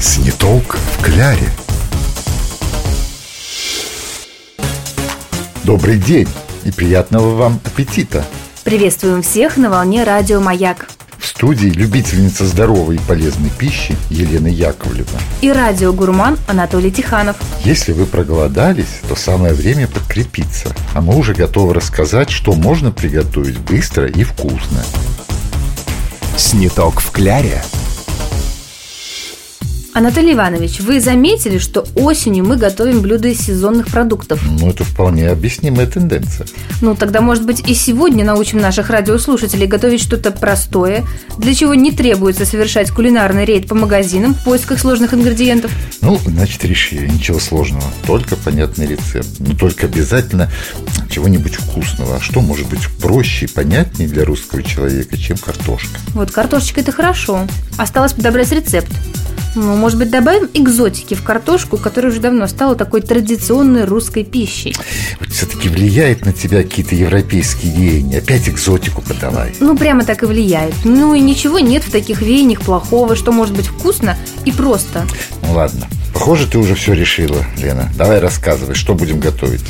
Снитолк в кляре. Добрый день и приятного вам аппетита! Приветствуем всех на волне радио «Маяк» В студии любительница здоровой и полезной пищи Елена Яковлева. и радиогурман Анатолий Тиханов. Если вы проголодались, то самое время подкрепиться. А мы уже готовы рассказать, что можно приготовить быстро и вкусно. Сниток в кляре. Анатолий Иванович, вы заметили, что осенью мы готовим блюда из сезонных продуктов? Ну, это вполне объяснимая тенденция. Ну, тогда, может быть, и сегодня научим наших радиослушателей готовить что-то простое, для чего не требуется совершать кулинарный рейд по магазинам в поисках сложных ингредиентов. Ну, значит, решили. Ничего сложного. Только понятный рецепт. Но только обязательно чего-нибудь вкусного. А что может быть проще и понятнее для русского человека, чем картошка? Вот картошечка – это хорошо. Осталось подобрать рецепт. Ну, может быть, добавим экзотики в картошку, которая уже давно стала такой традиционной русской пищей. Вот все-таки влияет на тебя какие-то европейские веяния. Опять экзотику подавай. Ну, прямо так и влияет. Ну и ничего нет в таких веяниях плохого, что может быть вкусно и просто. Ну ладно. Похоже, ты уже все решила, Лена. Давай рассказывай, что будем готовить.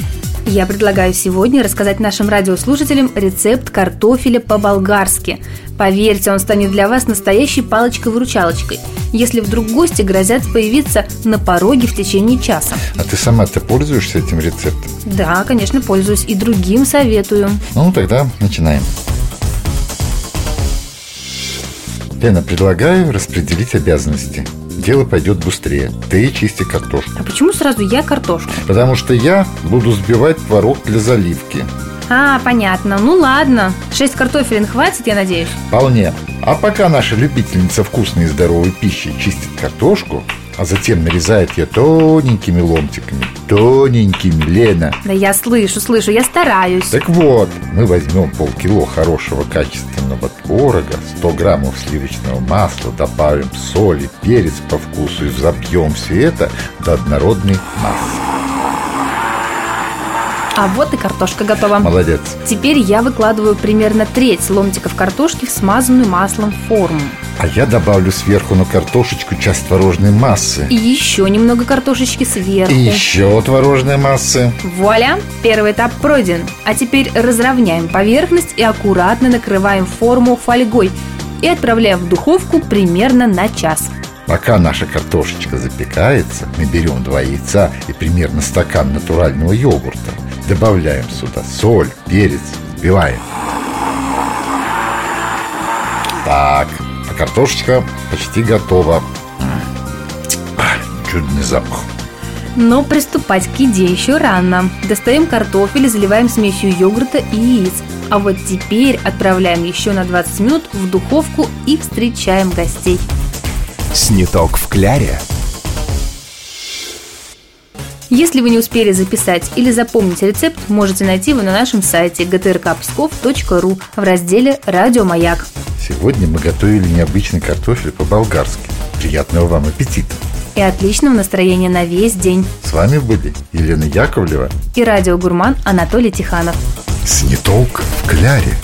Я предлагаю сегодня рассказать нашим радиослушателям рецепт картофеля по-болгарски. Поверьте, он станет для вас настоящей палочкой-выручалочкой, если вдруг гости грозят появиться на пороге в течение часа. А ты сама-то пользуешься этим рецептом? Да, конечно, пользуюсь и другим советую. Ну, тогда начинаем. Лена, предлагаю распределить обязанности. Дело пойдет быстрее. Ты чисти картошку. А почему сразу я картошку? Потому что я буду взбивать творог для заливки. А, понятно. Ну ладно. Шесть картофелин хватит, я надеюсь. Вполне. А пока наша любительница вкусной и здоровой пищи чистит картошку, а затем нарезает ее тоненькими ломтиками. Тоненькими, Лена. Да я слышу, слышу, я стараюсь. Так вот, мы возьмем полкило хорошего качественного творога, 100 граммов сливочного масла, добавим соли, перец по вкусу и взобьем все это до однородной массы. А вот и картошка готова. Молодец. Теперь я выкладываю примерно треть ломтиков картошки в смазанную маслом форму. А я добавлю сверху на картошечку часть творожной массы. И еще немного картошечки сверху. И еще творожной массы. Вуаля! Первый этап пройден. А теперь разровняем поверхность и аккуратно накрываем форму фольгой и отправляем в духовку примерно на час. Пока наша картошечка запекается, мы берем два яйца и примерно стакан натурального йогурта. Добавляем сюда соль, перец, взбиваем. Так, картошечка почти готова. Чудный запах. Но приступать к еде еще рано. Достаем картофель, заливаем смесью йогурта и яиц. А вот теперь отправляем еще на 20 минут в духовку и встречаем гостей. Сниток в кляре. Если вы не успели записать или запомнить рецепт, можете найти его на нашем сайте gtrkpskov.ru в разделе «Радио Маяк». Сегодня мы готовили необычный картофель по-болгарски. Приятного вам аппетита! И отличного настроения на весь день. С вами были Елена Яковлева И радиогурман Анатолий Тиханов. Снитолк в кляре.